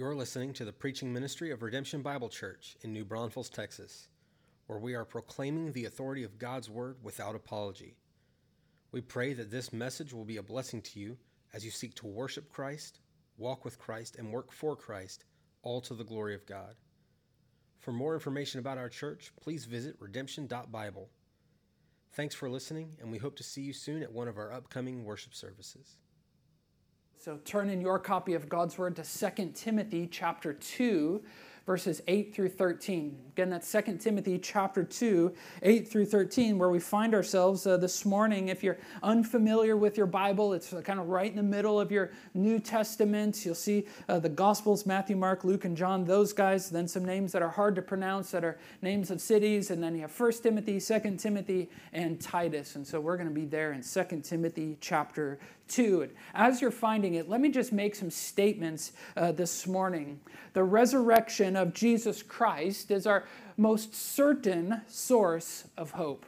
You're listening to the preaching ministry of Redemption Bible Church in New Braunfels, Texas, where we are proclaiming the authority of God's Word without apology. We pray that this message will be a blessing to you as you seek to worship Christ, walk with Christ, and work for Christ, all to the glory of God. For more information about our church, please visit redemption.bible. Thanks for listening, and we hope to see you soon at one of our upcoming worship services. So turn in your copy of God's Word to 2 Timothy chapter 2 verses 8 through 13. Again, that's 2 Timothy chapter 2, 8 through 13, where we find ourselves uh, this morning. If you're unfamiliar with your Bible, it's kind of right in the middle of your New Testament. You'll see uh, the Gospels Matthew, Mark, Luke, and John, those guys. Then some names that are hard to pronounce that are names of cities. And then you have 1 Timothy, 2 Timothy, and Titus. And so we're going to be there in 2 Timothy chapter 2. As you're finding it, let me just make some statements uh, this morning. The resurrection of Jesus Christ is our most certain source of hope.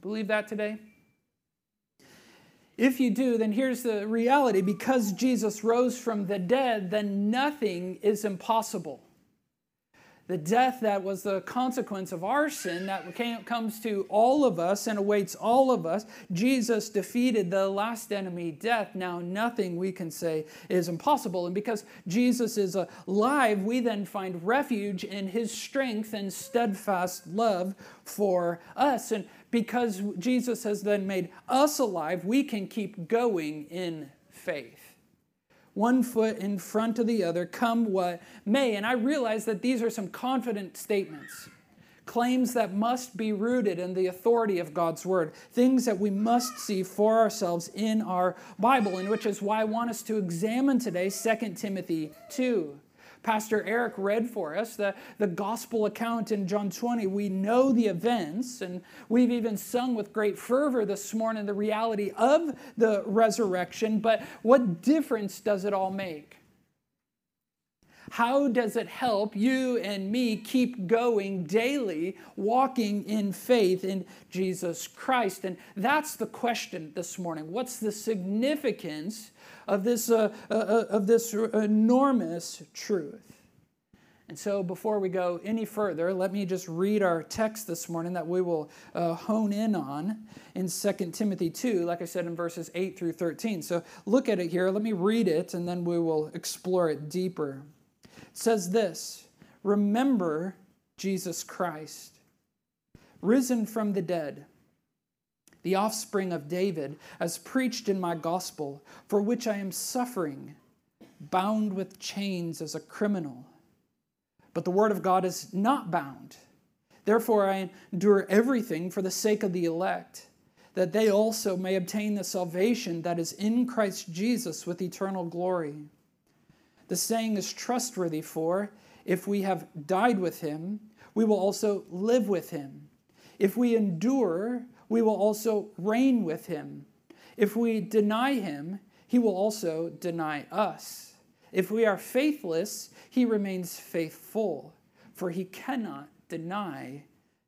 Believe that today? If you do, then here's the reality because Jesus rose from the dead, then nothing is impossible the death that was the consequence of our sin that came, comes to all of us and awaits all of us. Jesus defeated the last enemy, death. Now, nothing we can say is impossible. And because Jesus is alive, we then find refuge in his strength and steadfast love for us. And because Jesus has then made us alive, we can keep going in faith one foot in front of the other, come what may. And I realize that these are some confident statements, claims that must be rooted in the authority of God's word, things that we must see for ourselves in our Bible, and which is why I want us to examine today 2 Timothy 2. Pastor Eric read for us the, the gospel account in John 20. We know the events, and we've even sung with great fervor this morning the reality of the resurrection. But what difference does it all make? How does it help you and me keep going daily, walking in faith in Jesus Christ? And that's the question this morning. What's the significance of this, uh, uh, uh, of this enormous truth. And so, before we go any further, let me just read our text this morning that we will uh, hone in on in 2 Timothy 2, like I said in verses 8 through 13. So, look at it here. Let me read it, and then we will explore it deeper. Says this Remember Jesus Christ, risen from the dead the offspring of David, as preached in my gospel, for which I am suffering, bound with chains as a criminal. But the word of God is not bound. Therefore, I endure everything for the sake of the elect, that they also may obtain the salvation that is in Christ Jesus with eternal glory. The saying is trustworthy, for if we have died with him, we will also live with him. If we endure, we will also reign with him. If we deny him, he will also deny us. If we are faithless, he remains faithful, for he cannot deny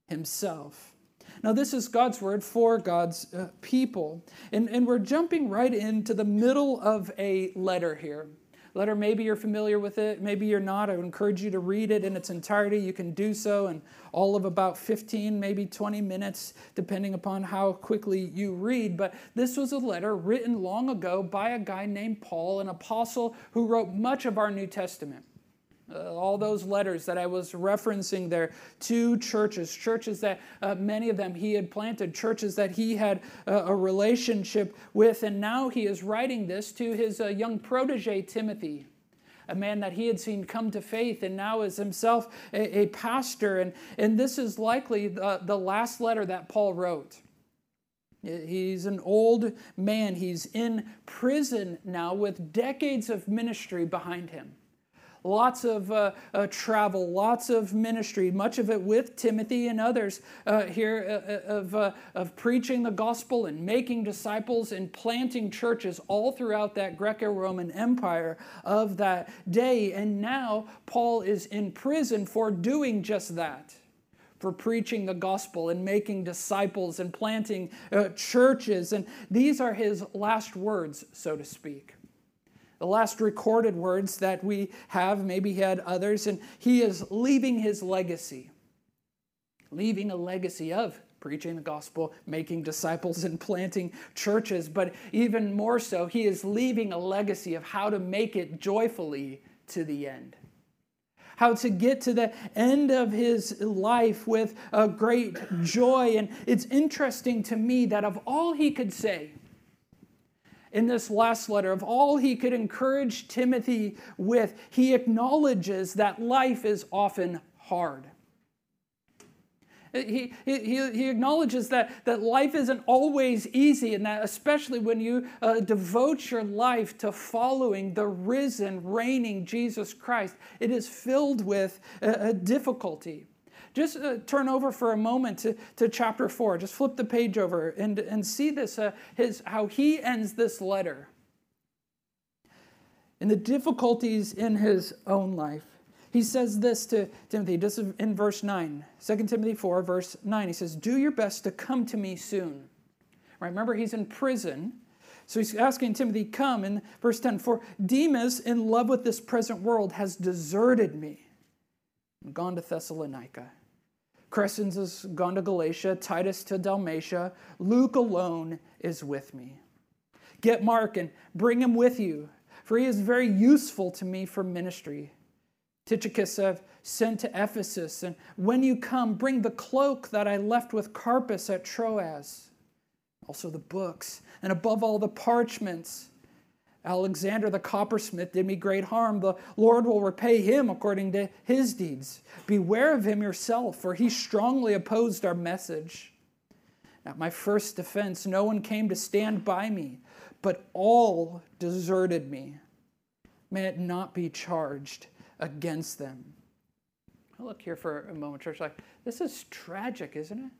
himself. Now, this is God's word for God's uh, people. And, and we're jumping right into the middle of a letter here letter. Maybe you're familiar with it, maybe you're not. I would encourage you to read it in its entirety. You can do so in all of about 15, maybe 20 minutes, depending upon how quickly you read. But this was a letter written long ago by a guy named Paul, an apostle who wrote much of our New Testament. Uh, all those letters that I was referencing there to churches, churches that uh, many of them he had planted, churches that he had uh, a relationship with. And now he is writing this to his uh, young protege, Timothy, a man that he had seen come to faith and now is himself a, a pastor. And, and this is likely the, the last letter that Paul wrote. He's an old man. He's in prison now with decades of ministry behind him lots of uh, uh, travel, lots of ministry, much of it with Timothy and others uh, here uh, uh, of, of preaching the gospel and making disciples and planting churches all throughout that Greco Roman Empire of that day. And now Paul is in prison for doing just that for preaching the gospel and making disciples and planting uh, churches. And these are his last words, so to speak the last recorded words that we have, maybe he had others, and he is leaving his legacy. Leaving a legacy of preaching the gospel, making disciples, and planting churches. But even more so, he is leaving a legacy of how to make it joyfully to the end. How to get to the end of his life with a great joy. And it's interesting to me that of all he could say, in this last letter, of all he could encourage Timothy with, he acknowledges that life is often hard. He, he, he acknowledges that, that life isn't always easy, and that especially when you uh, devote your life to following the risen, reigning Jesus Christ, it is filled with uh, difficulty. Just uh, turn over for a moment to, to chapter 4. Just flip the page over and, and see this, uh, his, how he ends this letter. And the difficulties in his own life. He says this to Timothy, is in verse 9, 2 Timothy 4, verse 9. He says, Do your best to come to me soon. Right? Remember, he's in prison. So he's asking Timothy, Come. In verse 10, For Demas, in love with this present world, has deserted me and gone to Thessalonica. Crescens has gone to Galatia, Titus to Dalmatia. Luke alone is with me. Get Mark and bring him with you, for he is very useful to me for ministry. Tychicus I've sent to Ephesus, and when you come, bring the cloak that I left with Carpus at Troas, also the books, and above all the parchments. Alexander the coppersmith did me great harm. The Lord will repay him according to his deeds. Beware of him yourself, for he strongly opposed our message. At my first defense, no one came to stand by me, but all deserted me. May it not be charged against them. I'll look here for a moment, church. Like, this is tragic, isn't it?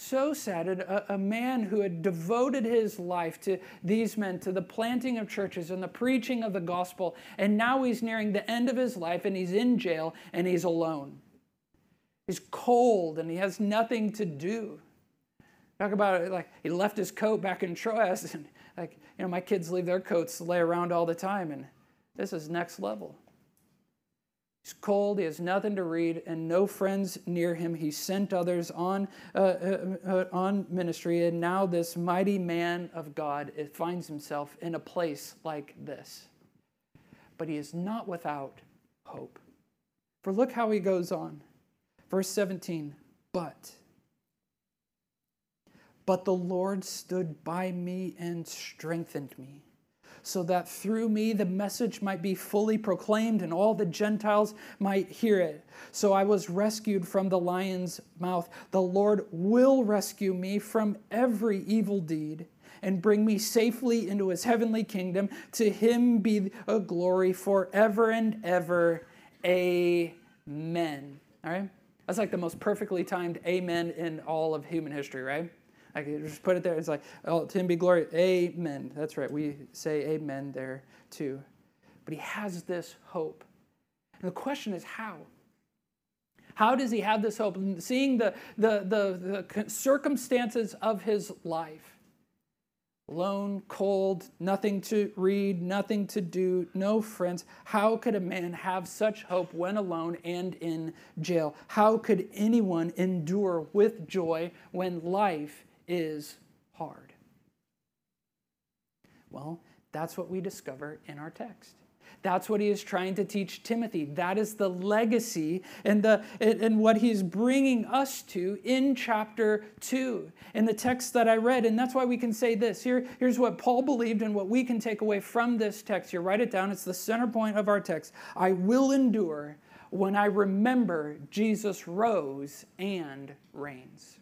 So sad. A, a, man who had devoted his life to these men, to the planting of churches and the preaching of the gospel, and now he's nearing the end of his life and he's in jail and he's alone. He's cold and he has nothing to do. Talk about it like he left his coat back in Troas, and like, you know, my kids leave their coats to lay around all the time, and this is next level. He's cold, he has nothing to read, and no friends near him. He sent others on, uh, uh, uh, on ministry, and now this mighty man of God finds himself in a place like this. But he is not without hope. For look how he goes on. Verse 17, but. But the Lord stood by me and strengthened me so that through me the message might be fully proclaimed and all the Gentiles might hear it. So I was rescued from the lion's mouth. The Lord will rescue me from every evil deed and bring me safely into his heavenly kingdom. To him be a glory forever and ever. Amen. All right? That's like the most perfectly timed amen in all of human history, right? I can just put it there. It's like, oh, to him be glory. Amen. That's right. We say amen there too. But he has this hope. And the question is how? How does he have this hope? Seeing the, the, the, the circumstances of his life alone, cold, nothing to read, nothing to do, no friends. How could a man have such hope when alone and in jail? How could anyone endure with joy when life is hard? Well, that's what we discover in our text. That's what he is trying to teach Timothy. That is the legacy and, the, and what he's bringing us to in chapter 2, in the text that I read. And that's why we can say this. Here, here's what Paul believed and what we can take away from this text. You write it down, it's the center point of our text. I will endure when I remember Jesus rose and reigns.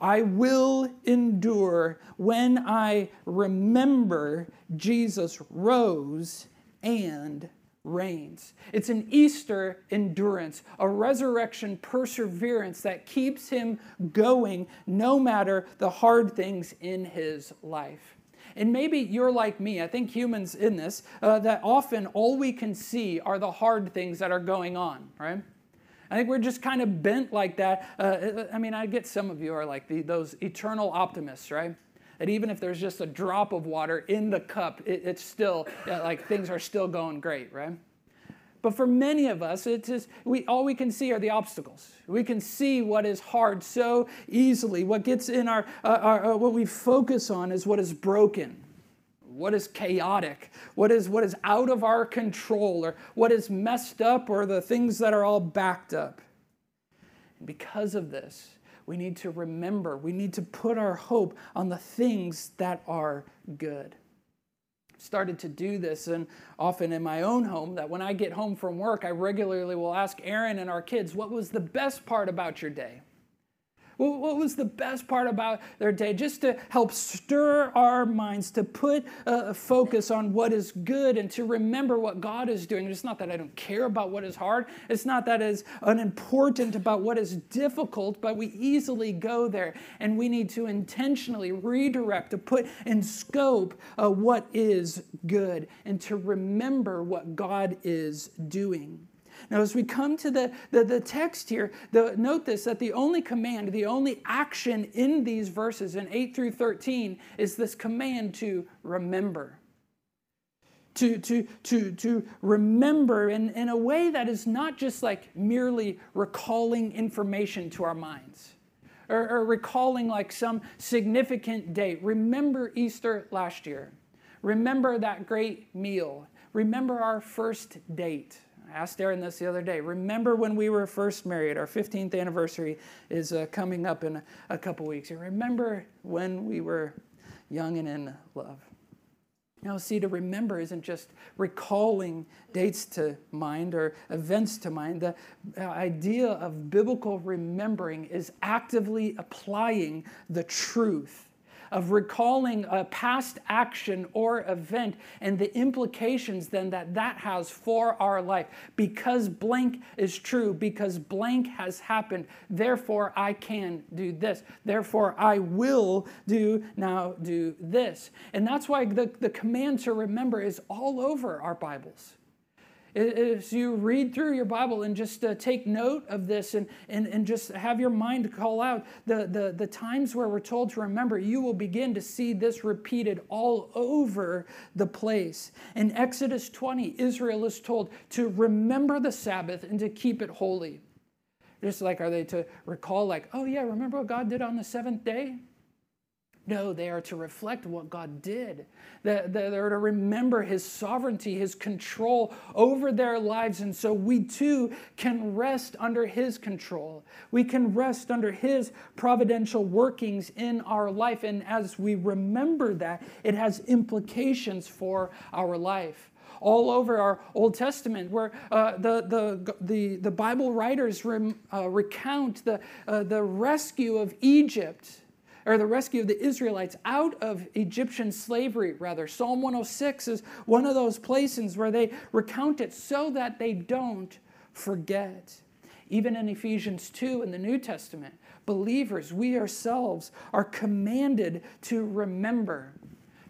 I will endure when I remember Jesus rose and reigns. It's an Easter endurance, a resurrection perseverance that keeps him going no matter the hard things in his life. And maybe you're like me. I think humans in this, uh, that often all we can see are the hard things that are going on, right? I think we're just kind of bent like that. Uh, I mean, I get some of you are like the, those eternal optimists, right? That even if there's just a drop of water in the cup, it, it's still like things are still going great, right? But for many of us, it's just, we, all we can see are the obstacles. We can see what is hard so easily. What gets in our, uh, our uh, what we focus on is what is broken, what is chaotic, what is, what is out of our control, or what is messed up, or the things that are all backed up. And because of this, we need to remember, we need to put our hope on the things that are good started to do this and often in my own home that when I get home from work, I regularly will ask Aaron and our kids, what was the best part about your day? What was the best part about their day? Just to help stir our minds, to put a focus on what is good and to remember what God is doing. It's not that I don't care about what is hard, it's not that it's unimportant about what is difficult, but we easily go there and we need to intentionally redirect, to put in scope uh, what is good and to remember what God is doing. Now, as we come to the, the, the text here, the, note this that the only command, the only action in these verses in 8 through 13 is this command to remember. To, to, to, to remember in, in a way that is not just like merely recalling information to our minds or, or recalling like some significant date. Remember Easter last year. Remember that great meal. Remember our first date asked Aaron this the other day. Remember when we were first married? Our 15th anniversary is uh, coming up in a, a couple weeks. And remember when we were young and in love. Now, see, to remember isn't just recalling dates to mind or events to mind. The uh, idea of biblical remembering is actively applying the truth of recalling a past action or event and the implications then that that has for our life. Because blank is true, because blank has happened, therefore I can do this. Therefore I will do now do this. And that's why the, the command to remember is all over our Bibles as you read through your Bible and just uh, take note of this and, and, and just have your mind call out the, the, the times where we're told to remember, you will begin to see this repeated all over the place. In Exodus 20, Israel is told to remember the Sabbath and to keep it holy. Just like, are they to recall, like, oh, yeah, remember what God did on the seventh day? No, they are to reflect what God did. They're to remember His sovereignty, His control over their lives. And so we too can rest under His control. We can rest under His providential workings in our life. And as we remember that, it has implications for our life all over our Old Testament, where uh, the, the, the, the Bible writers rem, uh, recount the, uh, the rescue of Egypt or the rescue of the Israelites out of Egyptian slavery, rather. Psalm 106 is one of those places where they recount it so that they don't forget. Even in Ephesians 2 in the New Testament, believers, we ourselves are commanded to remember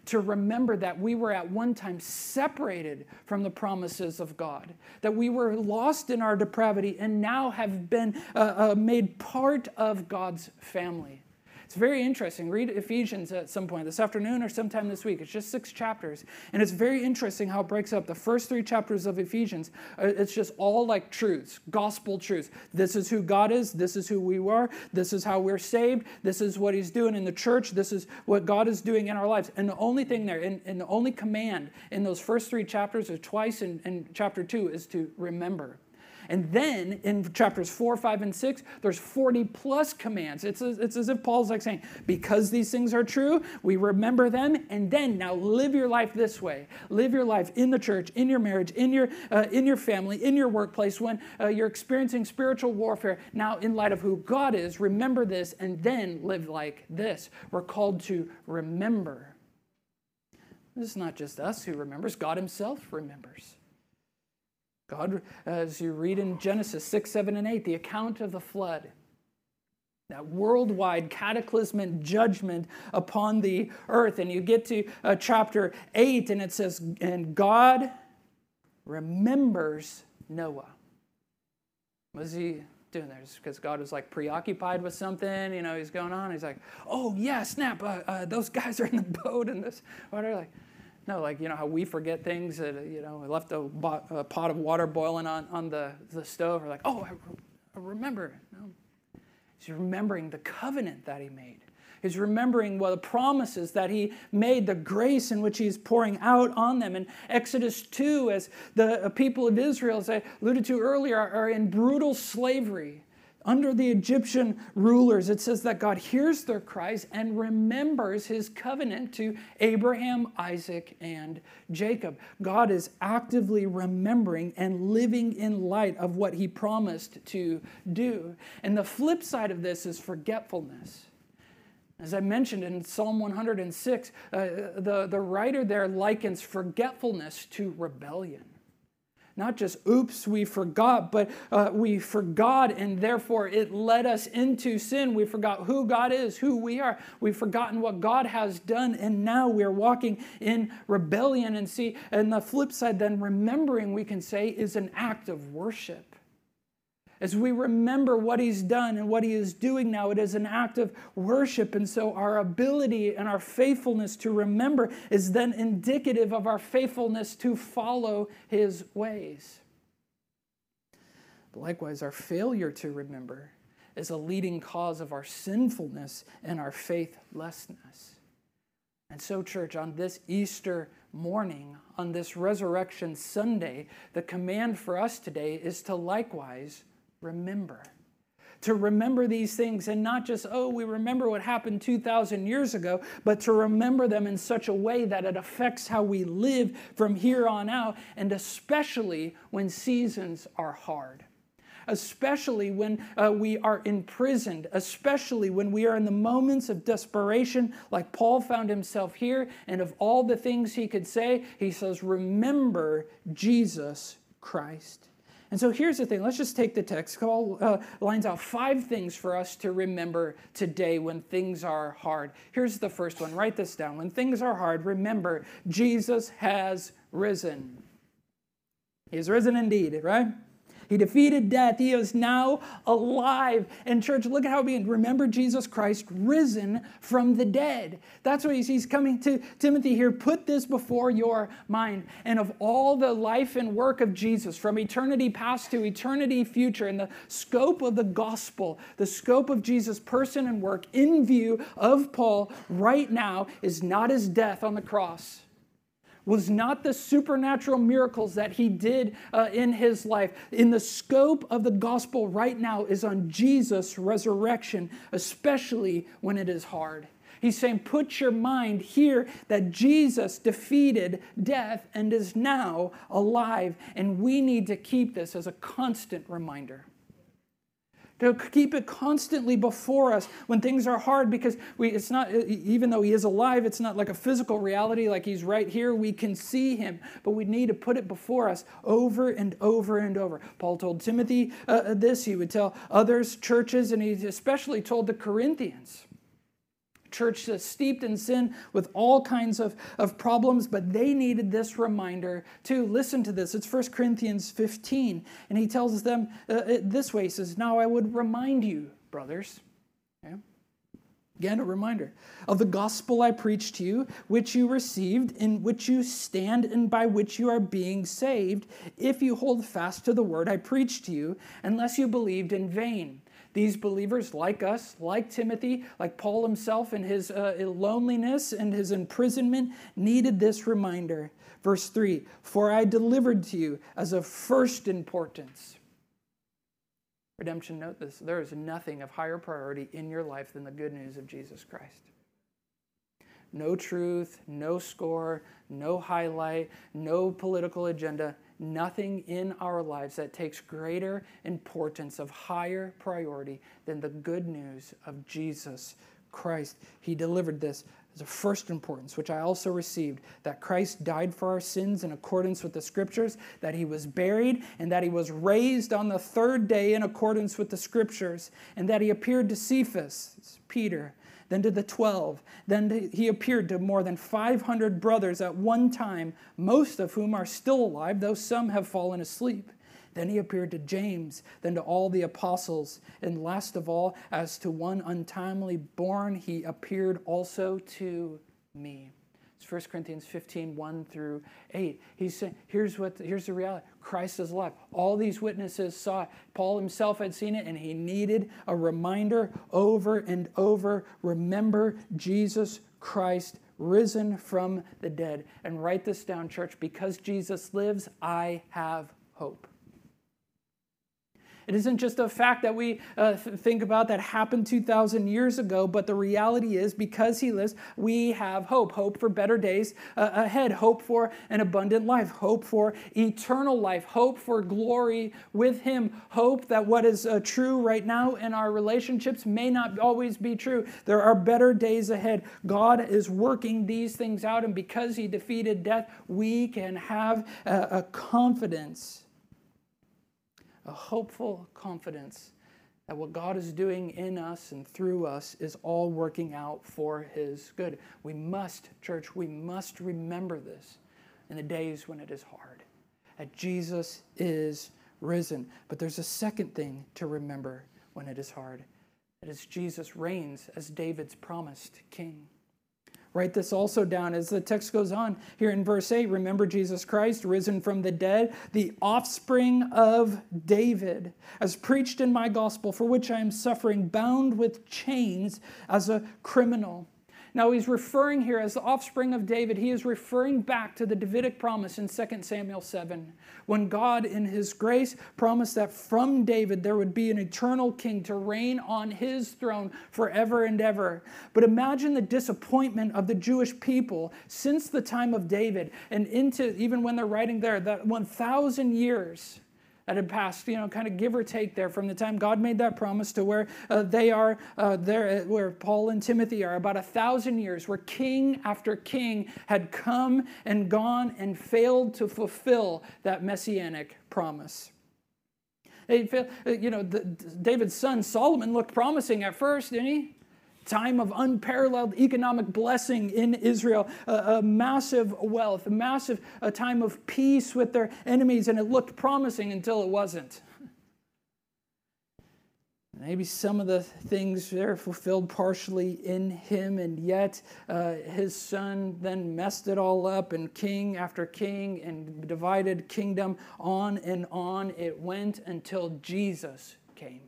to remember that we were at one time separated from the promises of God, that we were lost in our depravity and now have been uh, uh, made part of God's family. It's very interesting. Read Ephesians at some point this afternoon or sometime this week. It's just six chapters. And it's very interesting how it breaks up. The first three chapters of Ephesians, uh, it's just all like truths, gospel truths. This is who God is. This is who we are. This is how we're saved. This is what He's doing in the church. This is what God is doing in our lives. And the only thing there, and, and the only command in those first three chapters, or twice in, in chapter two, is to remember. And then in chapters 4, 5, and 6, there's 40 plus commands. It's, as, it's as if Paul's like saying, because these things are true, we remember them, and then now live your life this way. Live your life in the church, in your marriage, in your, uh, in your family, in your workplace, when uh, you're experiencing spiritual warfare. Now, in light of who God is, remember this, and then live like this. We're called to remember. This is not just us who remembers, God Himself remembers. God, as you read in Genesis 6, 7, and 8, the account of the flood, that worldwide cataclysmic judgment upon the earth. And you get to uh, chapter 8, and it says, And God remembers Noah. Was he doing this because God was like preoccupied with something, you know, he's going on. He's like, oh, yeah, snap, uh, uh, those guys are in the boat and this, whatever. Like, no, like, you know, how we forget things that, you know, we left a, a, pot of water boiling on, on the, the stove. We're like, oh, I, I remember. No. He's remembering the covenant that he made. He's remembering well, the promises that he made, the grace in which he's pouring out on them. In Exodus 2, as the uh, people of Israel, as I alluded to earlier, are in brutal slavery under the Egyptian rulers, it says that God hears their cries and remembers his covenant to Abraham, Isaac, and Jacob. God is actively remembering and living in light of what he promised to do. And the flip side of this is forgetfulness. As I mentioned in Psalm 106, uh, the, the writer there likens forgetfulness to rebellion not just oops, we forgot, but uh, we forgot, and therefore it led us into sin. We forgot who God is, who we are. We've forgotten what God has done, and now we're walking in rebellion. And see, and the flip side, then remembering, we can say, is an act of worship. As we remember what he's done and what he is doing now, it is an act of worship. And so our ability and our faithfulness to remember is then indicative of our faithfulness to follow his ways. But likewise, our failure to remember is a leading cause of our sinfulness and our faithlessness. And so, church, on this Easter morning, on this Resurrection Sunday, the command for us today is to likewise remember. To remember these things and not just, oh, we remember what happened 2,000 years ago, but to remember them in such a way that it affects how we live from here on out, and especially when seasons are hard especially when uh, we are imprisoned, especially when we are in the moments of desperation, like Paul found himself here. And of all the things he could say, he says, Remember Jesus Christ. And so here's the thing. Let's just take the text. Paul uh, lines out five things for us to remember today when things are hard. Here's the first one. Write this down. When things are hard, remember Jesus has risen. He is risen indeed, right? He defeated death. He is now alive. And, church, look at how we remember Jesus Christ risen from the dead. That's what he's, he's coming to Timothy here. Put this before your mind. And of all the life and work of Jesus, from eternity past to eternity future, and the scope of the gospel, the scope of Jesus' person and work in view of Paul right now is not his death on the cross was not the supernatural miracles that he did uh, in his life. In the scope of the gospel right now is on Jesus' resurrection, especially when it is hard. He's saying, put your mind here that Jesus defeated death and is now alive. And we need to keep this as a constant reminder to keep it constantly before us when things are hard because we it's not even though he is alive it's not like a physical reality like he's right here we can see him. But we need to put it before us over and over and over. Paul told timothy uh, uh this. He would tell others churches and he especially told the corinthians church that's steeped in sin with all kinds of, of problems, but they needed this reminder too. Listen to this. It's 1 Corinthians 15. And he tells them uh, this way He says, Now I would remind you, brothers. Okay? Again, a reminder of the gospel I preached to you, which you received, in which you stand, and by which you are being saved, if you hold fast to the word I preached to you, unless you believed in vain. These believers, like us, like Timothy, like Paul himself in his uh, loneliness and his imprisonment, needed this reminder. Verse 3 For I delivered to you as of first importance. Redemption, note this there is nothing of higher priority in your life than the good news of Jesus Christ. No truth, no score, no highlight, no political agenda nothing in our lives that takes greater importance of higher priority than the good news of Jesus Christ. He delivered this as a first importance, which I also received that Christ died for our sins in accordance with the scriptures, that he was buried, and that he was raised on the third day in accordance with the scriptures, and that he appeared to Cephas, Peter, then to the 12. Then he appeared to more than 500 brothers at one time, most of whom are still alive, though some have fallen asleep. Then he appeared to James, then to all the apostles. And last of all, as to one untimely born, he appeared also to me. It's 1 Corinthians 15, 1 through 8. He's saying, here's, what, here's the reality Christ is alive. All these witnesses saw it. Paul himself had seen it, and he needed a reminder over and over remember Jesus Christ risen from the dead. And write this down, church because Jesus lives, I have hope. It isn't just a fact that we uh, think about that happened 2,000 years ago, but the reality is because he lives, we have hope. Hope for better days uh, ahead, hope for an abundant life, hope for eternal life, hope for glory with him, hope that what is uh, true right now in our relationships may not always be true. There are better days ahead. God is working these things out, and because he defeated death, we can have a, a confidence a hopeful confidence that what God is doing in us and through us is all working out for His good. We must, church, we must remember this in the days when it is hard, that Jesus is risen. But there's a second thing to remember when it is hard. That is, Jesus reigns as David's promised king. Write this also down as the text goes on here in verse 8. Remember Jesus Christ, risen from the dead, the offspring of David, as preached in my gospel, for which I am suffering, bound with chains as a criminal. Now, he's referring here as the offspring of David, he is referring back to the Davidic promise in 2 Samuel 7, when God, in his grace, promised that from David there would be an eternal king to reign on his throne forever and ever. But imagine the disappointment of the Jewish people since the time of David and into even when they're writing there, that 1,000 years that had passed, you know, kind of give or take there from the time God made that promise to where uh, they are uh, there, uh, where Paul and Timothy are, about a thousand years, where king after king had come and gone and failed to fulfill that messianic promise. They, uh, you know, the, David's son Solomon looked promising at first, didn't he? Time of unparalleled economic blessing in Israel, a, a massive wealth, a massive a time of peace with their enemies, and it looked promising until it wasn't. Maybe some of the things there fulfilled partially in him, and yet uh, his son then messed it all up, and king after king, and divided kingdom on and on it went until Jesus came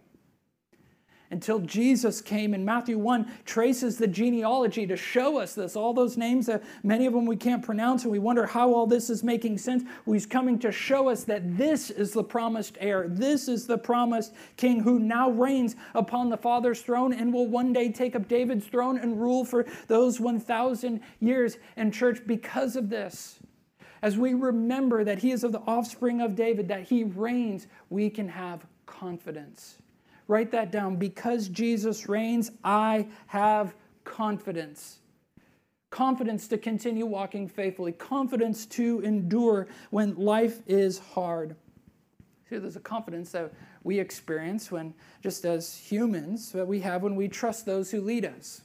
until Jesus came. And Matthew 1 traces the genealogy to show us this. All those names, that many of them we can't pronounce, and we wonder how all this is making sense. He's coming to show us that this is the promised heir. This is the promised king who now reigns upon the Father's throne and will one day take up David's throne and rule for those 1,000 years. And, church, because of this, as we remember that he is of the offspring of David, that he reigns, we can have confidence. Write that down. Because Jesus reigns, I have confidence. Confidence to continue walking faithfully, confidence to endure when life is hard. See, there's a confidence that we experience when, just as humans, that we have when we trust those who lead us.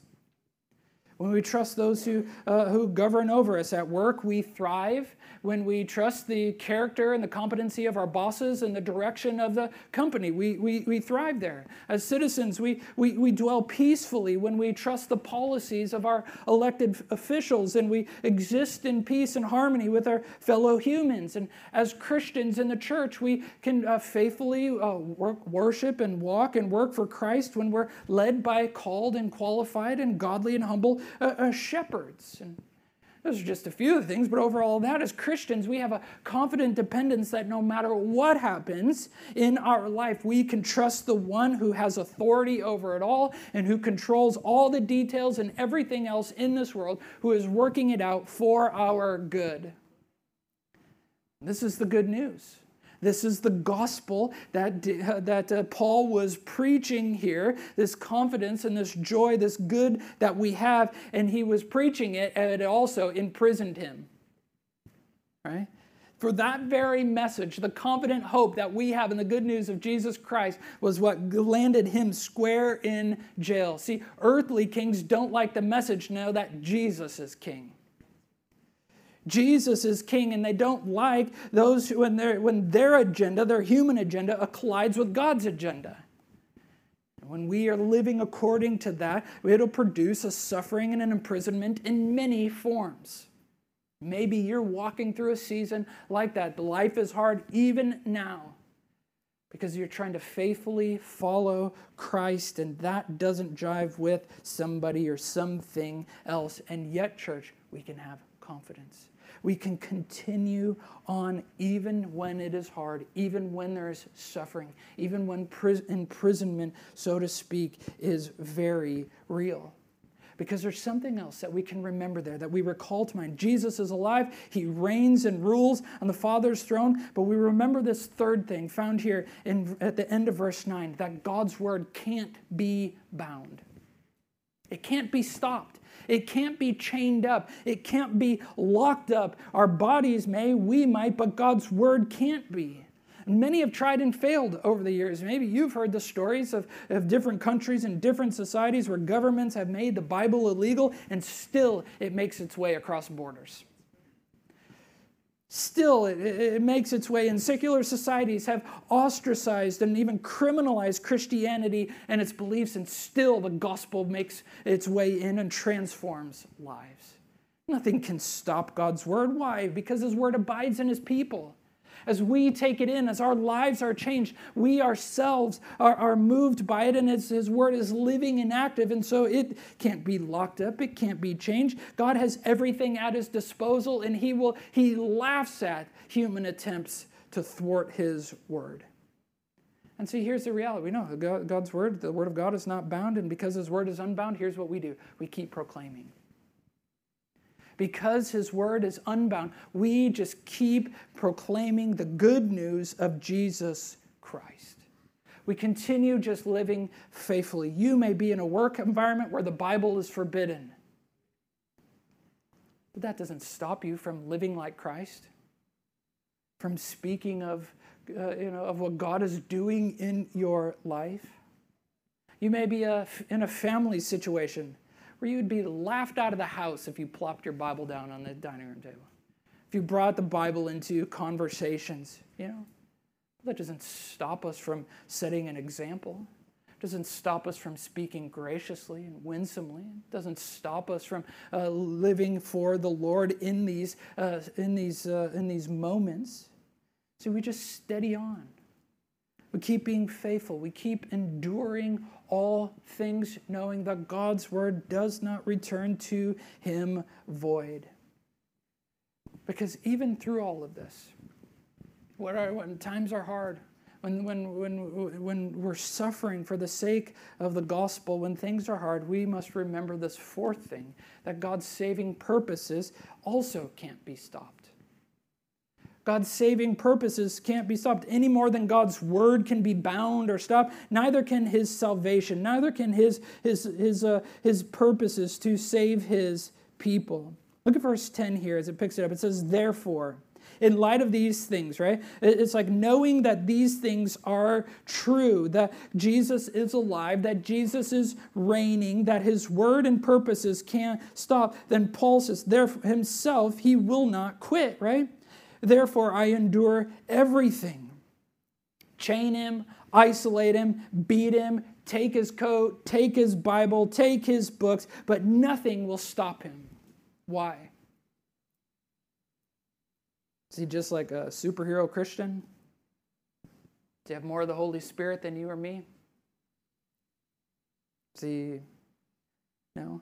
When we trust those who, uh, who govern over us at work, we thrive when we trust the character and the competency of our bosses and the direction of the company. We, we, we thrive there. As citizens, we, we, we dwell peacefully when we trust the policies of our elected officials and we exist in peace and harmony with our fellow humans. And as Christians in the church, we can uh, faithfully uh, work, worship and walk and work for Christ when we're led by called and qualified and godly and humble uh, uh shepherds. And those are just a few of the things, but overall, that as Christians, we have a confident dependence that no matter what happens in our life, we can trust the one who has authority over it all and who controls all the details and everything else in this world, who is working it out for our good. This is the good news. This is the gospel that, that uh, Paul was preaching here this confidence and this joy, this good that we have. And he was preaching it, and it also imprisoned him. Right? For that very message, the confident hope that we have in the good news of Jesus Christ was what landed him square in jail. See, earthly kings don't like the message, know that Jesus is king. Jesus is king, and they don't like those who, when, when their agenda, their human agenda, collides with God's agenda. When we are living according to that, it'll produce a suffering and an imprisonment in many forms. Maybe you're walking through a season like that. Life is hard even now because you're trying to faithfully follow Christ, and that doesn't jive with somebody or something else. And yet, church, we can have confidence. We can continue on even when it is hard, even when there is suffering, even when imprisonment, so to speak, is very real. Because there's something else that we can remember there, that we recall to mind. Jesus is alive, he reigns and rules on the Father's throne, but we remember this third thing found here in, at the end of verse 9 that God's word can't be bound. It can't be stopped. It can't be chained up. It can't be locked up. Our bodies may, we might, but God's word can't be. Many have tried and failed over the years. Maybe you've heard the stories of, of different countries and different societies where governments have made the Bible illegal and still it makes its way across borders still it, it, makes its way in. Secular societies have ostracized and even criminalized christianity and its beliefs and still the gospel makes its way in and transforms lives. Nothing can stop god's word. Why? Because his word abides in his people as we take it in, as our lives are changed, we ourselves are, are moved by it, and His, His Word is living and active, and so it can't be locked up, it can't be changed. God has everything at His disposal, and He will He laughs at human attempts to thwart His Word. And see, here's the reality. We know God's Word, the Word of God is not bound, and because His Word is unbound, here's what we do we keep proclaiming because his word is unbound, we just keep proclaiming the good news of Jesus Christ. We continue just living faithfully. You may be in a work environment where the Bible is forbidden, but that doesn't stop you from living like Christ, from speaking of, uh, you know, of what God is doing in your life. You may be a, in a family situation where you'd be laughed out of the house if you plopped your Bible down on the dining room table. If you brought the Bible into conversations, you know, that doesn't stop us from setting an example. It doesn't stop us from speaking graciously and winsomely. It doesn't stop us from uh, living for the Lord in these, uh, in, these, uh, in these moments. So we just steady on. We keep being faithful. We keep enduring all things, knowing that God's word does not return to him void. Because even through all of this, when times are hard, when, when, when, when we're suffering for the sake of the gospel, when things are hard, we must remember this fourth thing that God's saving purposes also can't be stopped. God's saving purposes can't be stopped any more than God's word can be bound or stopped. Neither can his salvation, neither can his, his, his, uh, his purposes to save his people. Look at verse 10 here as it picks it up. It says, Therefore, in light of these things, right? It's like knowing that these things are true, that Jesus is alive, that Jesus is reigning, that his word and purposes can't stop, then Paul says, therefore, himself, he will not quit, right? Therefore, I endure everything. Chain him, isolate him, beat him, take his coat, take his Bible, take his books, but nothing will stop him. Why? Is he just like a superhero Christian? Do you have more of the Holy Spirit than you or me? Is he. No.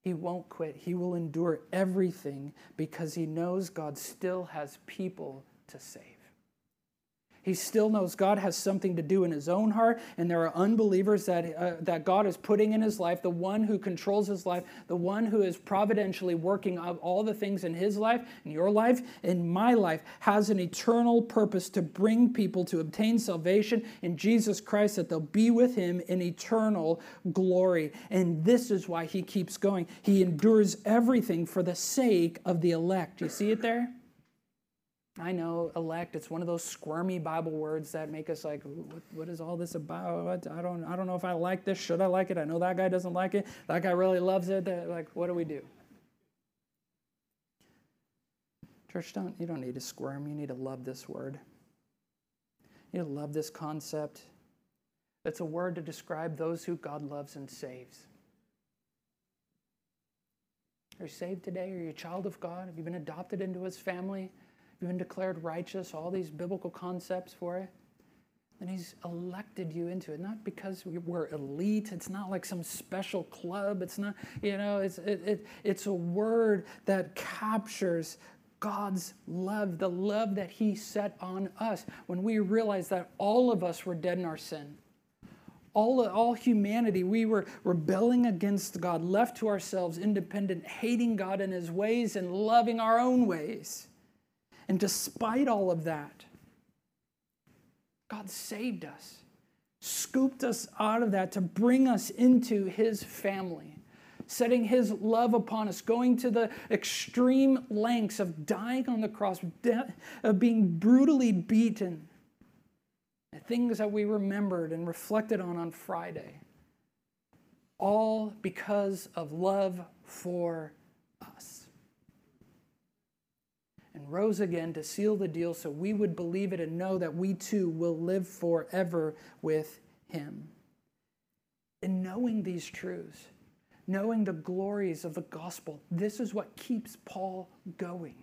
He won't quit. He will endure everything because he knows God still has people to save. He still knows God has something to do in his own heart, and there are unbelievers that, uh, that God is putting in his life, the one who controls his life, the one who is providentially working out all the things in his life, in your life, in my life, has an eternal purpose to bring people to obtain salvation in Jesus Christ, that they'll be with him in eternal glory. And this is why he keeps going. He endures everything for the sake of the elect. You see it there? I know elect, it's one of those squirmy Bible words that make us like, what, what is all this about? I don't, I don't know if I like this. Should I like it? I know that guy doesn't like it. That guy really loves it. Like, what do we do? Church, don't you don't need to squirm. You need to love this word. You need to love this concept. It's a word to describe those who God loves and saves. Are you saved today? Are you a child of God? Have you been adopted into his family? Have been declared righteous? All these biblical concepts for it. And he's elected you into it, not because we're elite. It's not like some special club. It's not, you know, it's, it, it, it's a word that captures God's love, the love that he set on us when we realized that all of us were dead in our sin all, all humanity, we were rebelling against God, left to ourselves, independent, hating God and his ways and loving our own ways. And despite all of that, God saved us, scooped us out of that to bring us into his family, setting his love upon us, going to the extreme lengths of dying on the cross, of being brutally beaten The things that we remembered and reflected on on Friday. All because of love for us. And rose again to seal the deal so we would believe it and know that we too will live forever with him. In knowing these truths, knowing the glories of the gospel, this is what keeps Paul going.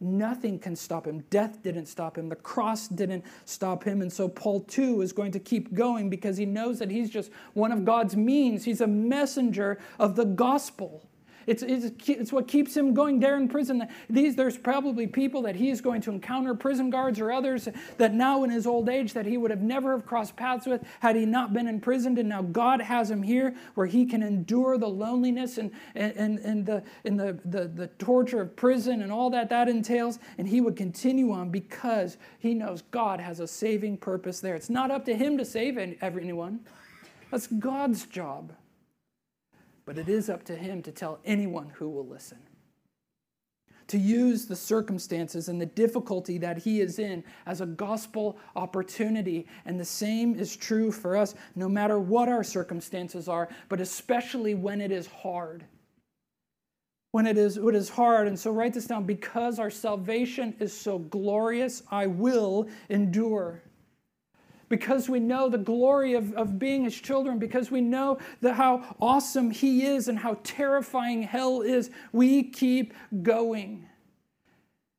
Nothing can stop him. Death didn't stop him. The cross didn't stop him. And so Paul, too, is going to keep going because he knows that he's just one of God's means. He's a messenger of the gospel. It's, it's, it's what keeps him going there in prison. These, there's probably people that he is going to encounter, prison guards or others, that now in his old age that he would have never have crossed paths with had he not been imprisoned. And now God has him here where he can endure the loneliness and, and, and, the, and the, the, the torture of prison and all that that entails. And he would continue on because he knows God has a saving purpose there. It's not up to him to save anyone. That's God's job but it is up to him to tell anyone who will listen. To use the circumstances and the difficulty that he is in as a gospel opportunity. And the same is true for us, no matter what our circumstances are, but especially when it is hard. When it is, it is hard. And so write this down because our salvation is so glorious, I will endure because we know the glory of, of being his children, because we know the, how awesome he is and how terrifying hell is, we keep going.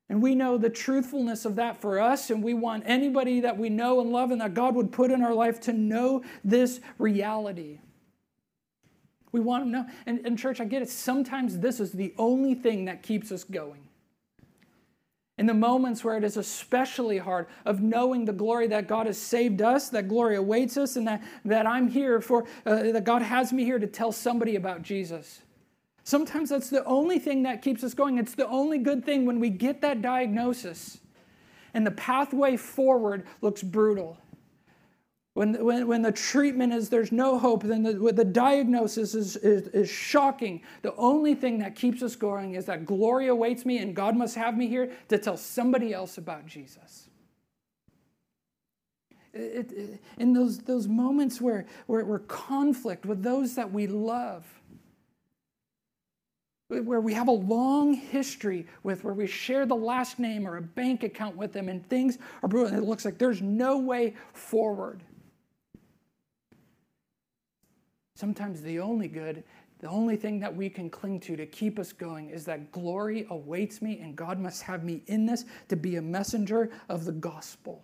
And we know the truthfulness of that for us, and we want anybody that we know and love and that God would put in our life to know this reality. We want to know. And, and church, I get it. Sometimes this is the only thing that keeps us going in the moments where it is especially hard of knowing the glory that god has saved us that glory awaits us and that, that i'm here for uh, that god has me here to tell somebody about jesus. Sometimes that's the only thing that keeps us going. It's the only good thing when we get that diagnosis. And the pathway forward looks brutal when, when, when the treatment is there's no hope, then the, the diagnosis is, is, is shocking. The only thing that keeps us going is that glory awaits me and God must have me here to tell somebody else about Jesus. It, it, in those, those moments where, where we're conflict with those that we love, where we have a long history with, where we share the last name or a bank account with them, and things are brutal, and it looks like there's no way forward. Sometimes the only good, the only thing that we can cling to to keep us going is that glory awaits me and God must have me in this to be a messenger of the gospel.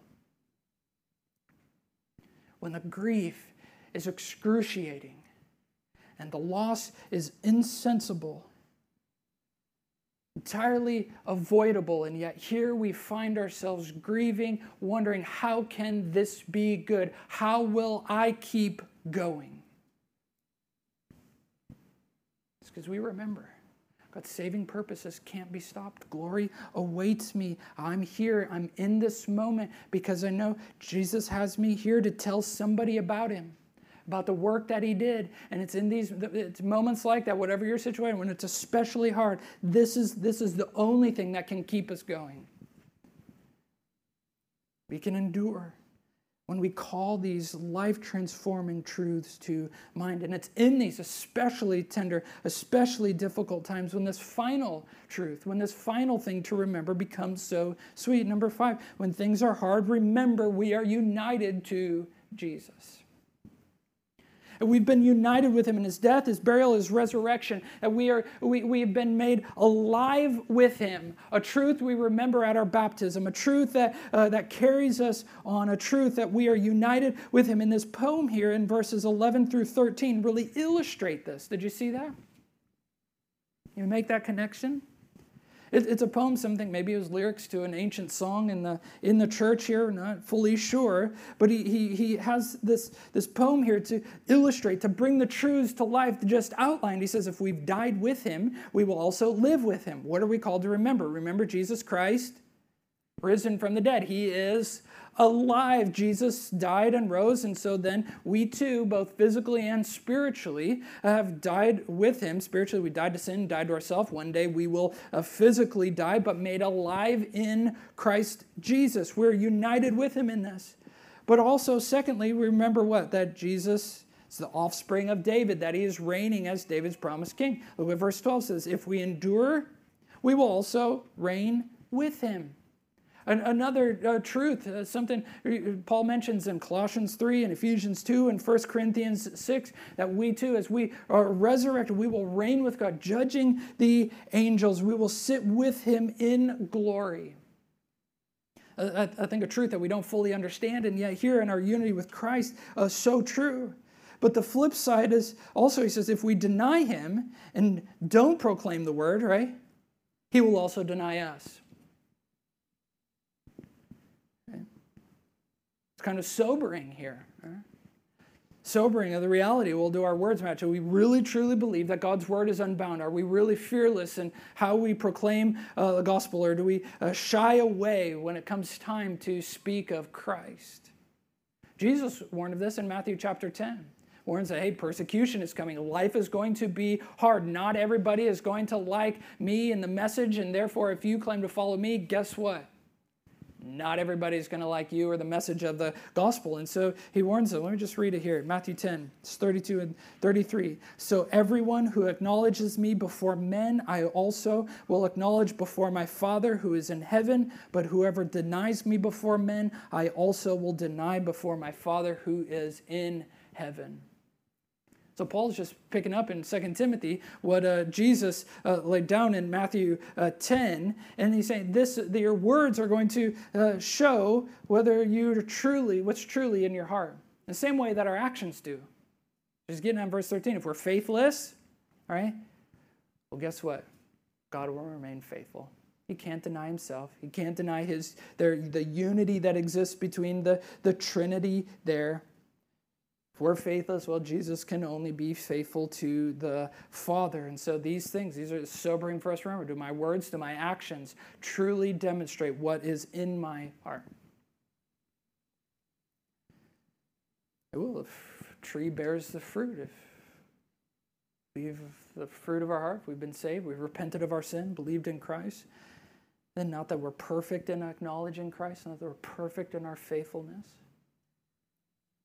When the grief is excruciating and the loss is insensible, entirely avoidable and yet here we find ourselves grieving wondering how can this be good how will i keep going because we remember God's saving purposes can't be stopped. Glory awaits me. I'm here. I'm in this moment because I know Jesus has me here to tell somebody about him, about the work that he did. And it's in these it's moments like that, whatever your situation, when it's especially hard, this is, this is the only thing that can keep us going. We can endure. When we call these life transforming truths to mind. And it's in these especially tender, especially difficult times when this final truth, when this final thing to remember becomes so sweet. Number five, when things are hard, remember we are united to Jesus. And we've been united with him in his death, his burial, his resurrection. And we, are, we, we have been made alive with him. A truth we remember at our baptism, a truth that, uh, that carries us on, a truth that we are united with him. In this poem here in verses 11 through 13 really illustrate this. Did you see that? You make that connection? It, it's a poem, something, maybe it was lyrics to an ancient song in the, in the church here, not fully sure. But he, he, he has this, this poem here to illustrate, to bring the truths to life, just outlined. He says, if we've died with him, we will also live with him. What are we called to remember? Remember Jesus Christ, risen from the dead. He is alive. Jesus died and rose, and so then we too, both physically and spiritually, have died with him. Spiritually, we died to sin, died to ourselves. One day we will uh, physically die, but made alive in Christ Jesus. We're united with him in this. But also, secondly, remember what? That Jesus is the offspring of David, that he is reigning as David's promised king. Look what verse 12 says If we endure, we will also reign with him. Another uh, truth, uh, something Paul mentions in Colossians 3 and Ephesians 2 and 1 Corinthians 6, that we too, as we are resurrected, we will reign with God, judging the angels. We will sit with him in glory. I, I think a truth that we don't fully understand, and yet here in our unity with Christ, uh, so true. But the flip side is also, he says, if we deny him and don't proclaim the word, right, he will also deny us. It's kind of sobering here. Right? Sobering of the reality. Well, do our words match? Do we really truly believe that God's word is unbound? Are we really fearless in how we proclaim uh, the gospel? Or do we uh, shy away when it comes time to speak of Christ? Jesus warned of this in Matthew chapter 10 warns that, hey, persecution is coming. Life is going to be hard. Not everybody is going to like me and the message. And therefore, if you claim to follow me, guess what? Not everybody's going to like you or the message of the gospel. And so he warns them. Let me just read it here Matthew 10, it's 32 and 33. So everyone who acknowledges me before men, I also will acknowledge before my Father who is in heaven. But whoever denies me before men, I also will deny before my Father who is in heaven. So Paul's just picking up in 2 Timothy what uh, Jesus uh, laid down in Matthew uh, 10, and he's saying this: your words are going to uh, show whether you're truly what's truly in your heart. The same way that our actions do. Just getting on verse 13. If we're faithless, all right, well, guess what? God will remain faithful. He can't deny himself. He can't deny his there the unity that exists between the, the Trinity there. We're faithless, well, Jesus can only be faithful to the Father. And so these things, these are sobering for us to remember. Do my words, do my actions truly demonstrate what is in my heart? Well, if tree bears the fruit, if we've the fruit of our heart, we've been saved, we've repented of our sin, believed in Christ, then not that we're perfect in acknowledging Christ, not that we're perfect in our faithfulness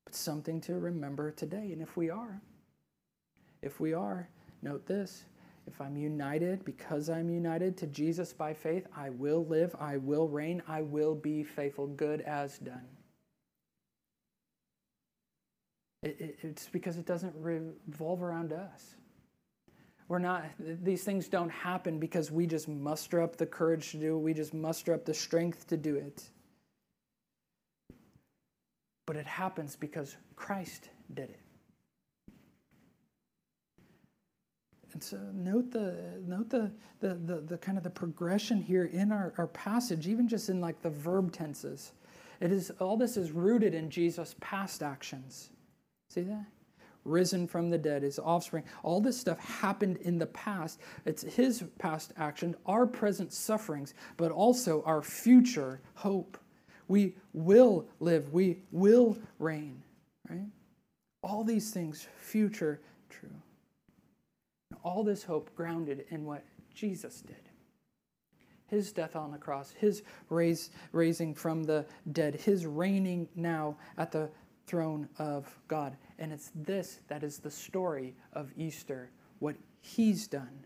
but something to remember today. And if we are, if we are, note this if I'm united, because I'm united to Jesus by faith, I will live, I will reign, I will be faithful, good as done. It, it, it's because it doesn't revolve around us. We're not, these things don't happen because we just muster up the courage to do it, we just muster up the strength to do it but it happens because Christ did it. And so note the note the, the, the, the, kind of the progression here in our, our passage, even just in like the verb tenses. It is all this is rooted in Jesus' past actions. See that? Risen from the dead, his offspring. All this stuff happened in the past. It's his past action, our present sufferings, but also our future hope. We will live. We will reign, right? All these things, future true. All this hope grounded in what Jesus did. his death on the cross, his raise, raising from the dead, his reigning now at the throne of God. And it's this that is the story of Easter, what he's done.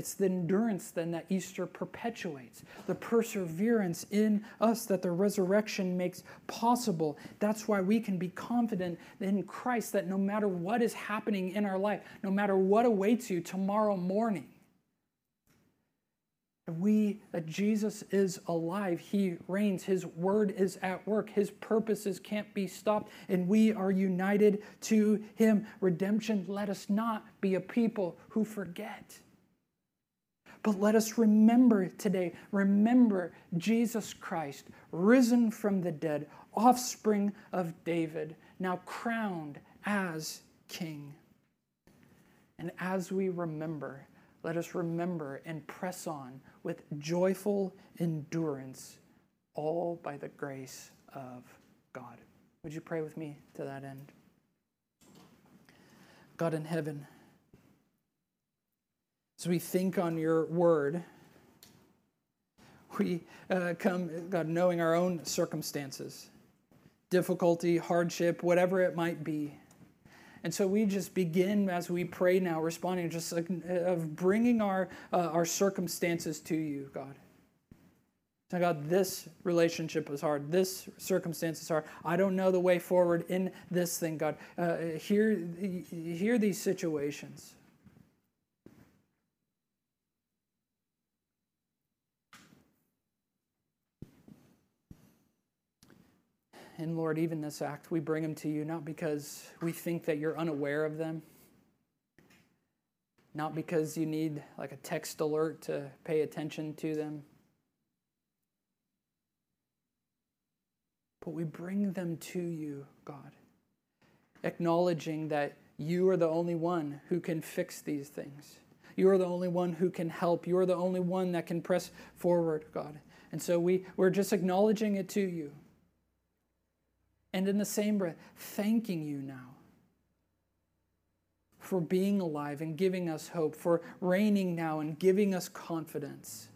It's the endurance then that Easter perpetuates, the perseverance in us that the resurrection makes possible. That's why we can be confident in Christ that no matter what is happening in our life, no matter what awaits you tomorrow morning, we that Jesus is alive, he reigns, his word is at work, his purposes can't be stopped, and we are united to him. Redemption, let us not be a people who forget. But let us remember today, remember Jesus Christ, risen from the dead, offspring of David, now crowned as king. And as we remember, let us remember and press on with joyful endurance, all by the grace of God. Would you pray with me to that end? God in heaven, as we think on your word, we uh, come, God, knowing our own circumstances, difficulty, hardship, whatever it might be. And so we just begin as we pray now, responding just like, of bringing our, uh, our circumstances to you, God. So God, this relationship is hard. This circumstance is hard. I don't know the way forward in this thing, God. Uh, hear, hear these situations. And Lord, even this act, we bring them to you not because we think that you're unaware of them, not because you need like a text alert to pay attention to them, but we bring them to you, God, acknowledging that you are the only one who can fix these things. You are the only one who can help. You are the only one that can press forward, God. And so we, we're just acknowledging it to you. And in the same breath, thanking you now for being alive and giving us hope, for reigning now and giving us confidence.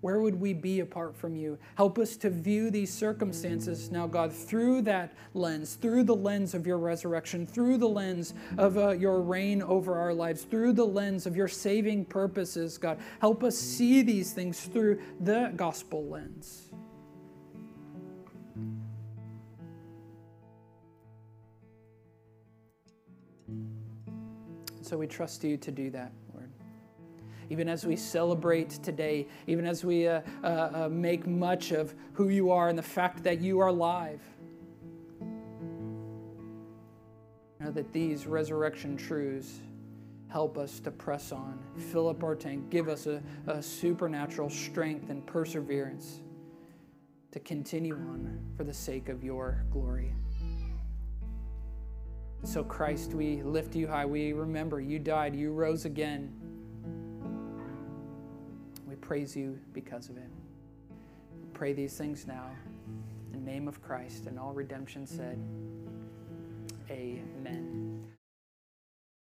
Where would we be apart from you? Help us to view these circumstances now, God, through that lens, through the lens of your resurrection, through the lens of uh, your reign over our lives, through the lens of your saving purposes, God. Help us see these things through the gospel lens. So we trust you to do that, Lord. Even as we celebrate today, even as we uh, uh, uh, make much of who you are and the fact that you are alive, know that these resurrection truths help us to press on, fill up our tank, give us a, a supernatural strength and perseverance to continue on for the sake of your glory. So, Christ, we lift you high. We remember you died, you rose again. We praise you because of it. We pray these things now. In the name of Christ and all redemption said, Amen.